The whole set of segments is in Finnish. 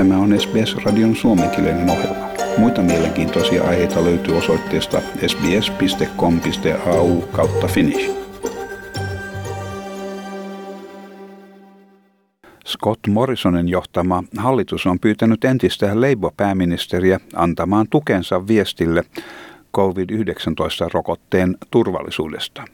Tämä on SBS-radion suomenkielinen ohjelma. Muita mielenkiintoisia aiheita löytyy osoitteesta sbs.com.au kautta finnish. Scott Morrisonin johtama hallitus on pyytänyt entistä Labour-pääministeriä antamaan tukensa viestille COVID-19-rokotteen turvallisuudesta.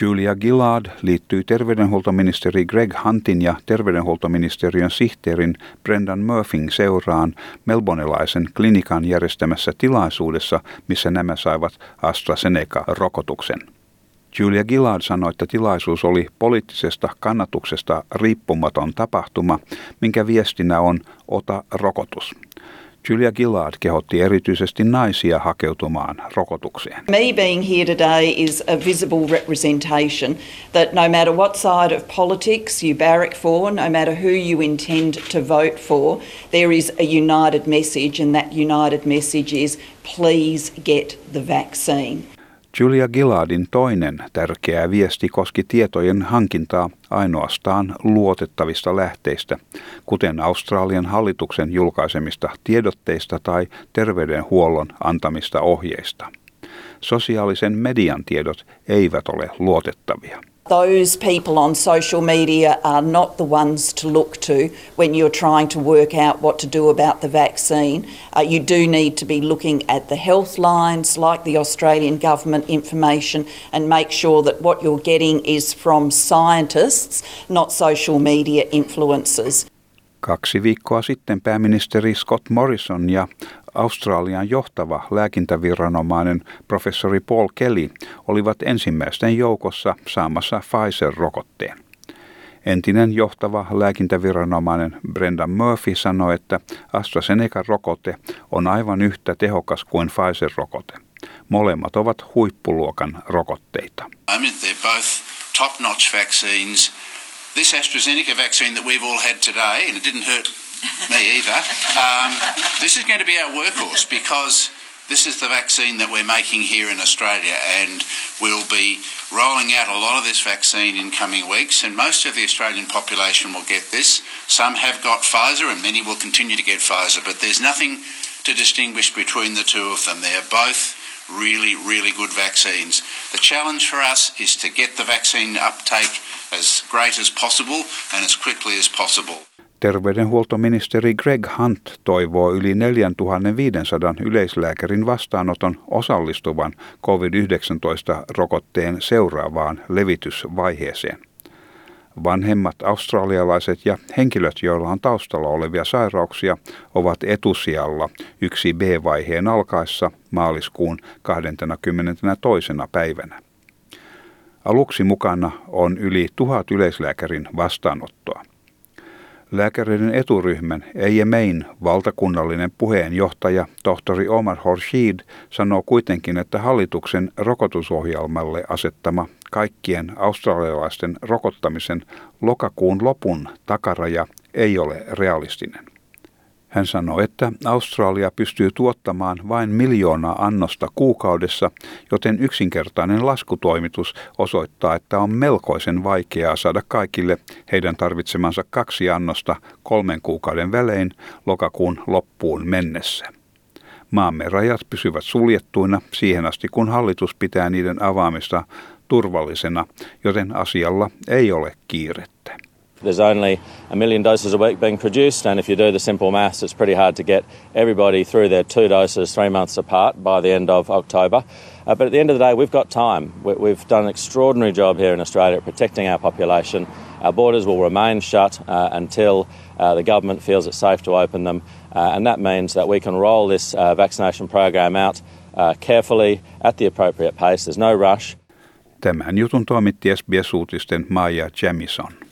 Julia Gillard liittyy terveydenhuoltoministeri Greg Huntin ja terveydenhuoltoministeriön sihteerin Brendan Murphyn seuraan melbonelaisen klinikan järjestämässä tilaisuudessa, missä nämä saivat AstraZeneca-rokotuksen. Julia Gillard sanoi, että tilaisuus oli poliittisesta kannatuksesta riippumaton tapahtuma, minkä viestinä on ota rokotus. Julia Gillard kehotti erityisesti naisia hakeutumaan rokotukseen. Me being here today is a visible representation that no matter what side of politics you barrack for, no matter who you intend to vote for, there is a united message and that united message is please get the vaccine. Julia Gillardin toinen tärkeä viesti koski tietojen hankintaa ainoastaan luotettavista lähteistä, kuten Australian hallituksen julkaisemista tiedotteista tai terveydenhuollon antamista ohjeista. Sosiaalisen median tiedot eivät ole luotettavia. Those people on social media are not the ones to look to when you're trying to work out what to do about the vaccine. Uh, you do need to be looking at the health lines, like the Australian government information, and make sure that what you're getting is from scientists, not social media influencers. Kaksi viikkoa sitten pääministeri Scott Morrison ja Australian johtava lääkintäviranomainen professori Paul Kelly olivat ensimmäisten joukossa saamassa Pfizer-rokotteen. Entinen johtava lääkintäviranomainen Brenda Murphy sanoi, että AstraZeneca-rokote on aivan yhtä tehokas kuin Pfizer-rokote. Molemmat ovat huippuluokan rokotteita. I mean, they're both top-notch vaccines. This AstraZeneca vaccine that we've all had today, and it didn't hurt me either. Um, this is going to be our workhorse because this is the vaccine that we're making here in Australia, and we'll be rolling out a lot of this vaccine in coming weeks. And most of the Australian population will get this. Some have got Pfizer, and many will continue to get Pfizer. But there's nothing to distinguish between the two of them. They are both really, really good vaccines. The challenge for us is to get the vaccine uptake as great as possible and as quickly as possible. Terveydenhuoltoministeri Greg Hunt toivoo yli 4500 yleislääkärin vastaanoton osallistuvan COVID-19-rokotteen seuraavaan levitysvaiheeseen. Vanhemmat australialaiset ja henkilöt, joilla on taustalla olevia sairauksia, ovat etusijalla yksi B-vaiheen alkaessa maaliskuun 22. päivänä. Aluksi mukana on yli tuhat yleislääkärin vastaanottoa. Lääkäreiden eturyhmän EIMEin valtakunnallinen puheenjohtaja tohtori Omar Horshid sanoo kuitenkin, että hallituksen rokotusohjelmalle asettama kaikkien australialaisten rokottamisen lokakuun lopun takaraja ei ole realistinen. Hän sanoi, että Australia pystyy tuottamaan vain miljoonaa annosta kuukaudessa, joten yksinkertainen laskutoimitus osoittaa, että on melkoisen vaikeaa saada kaikille heidän tarvitsemansa kaksi annosta kolmen kuukauden välein lokakuun loppuun mennessä. Maamme rajat pysyvät suljettuina siihen asti, kun hallitus pitää niiden avaamista turvallisena, joten asialla ei ole kiirettä. There's only a million doses a week being produced, and if you do the simple maths, it's pretty hard to get everybody through their two doses three months apart by the end of October. Uh, but at the end of the day, we've got time. We, have done an extraordinary job here in Australia at protecting our population. Our borders will remain shut uh, until uh, the government feels it's safe to open them, uh, and that means that we can roll this uh, vaccination program out uh, carefully at the appropriate pace. There's no rush. Tämän jutun toimitti SBS-uutisten Maija Jamison.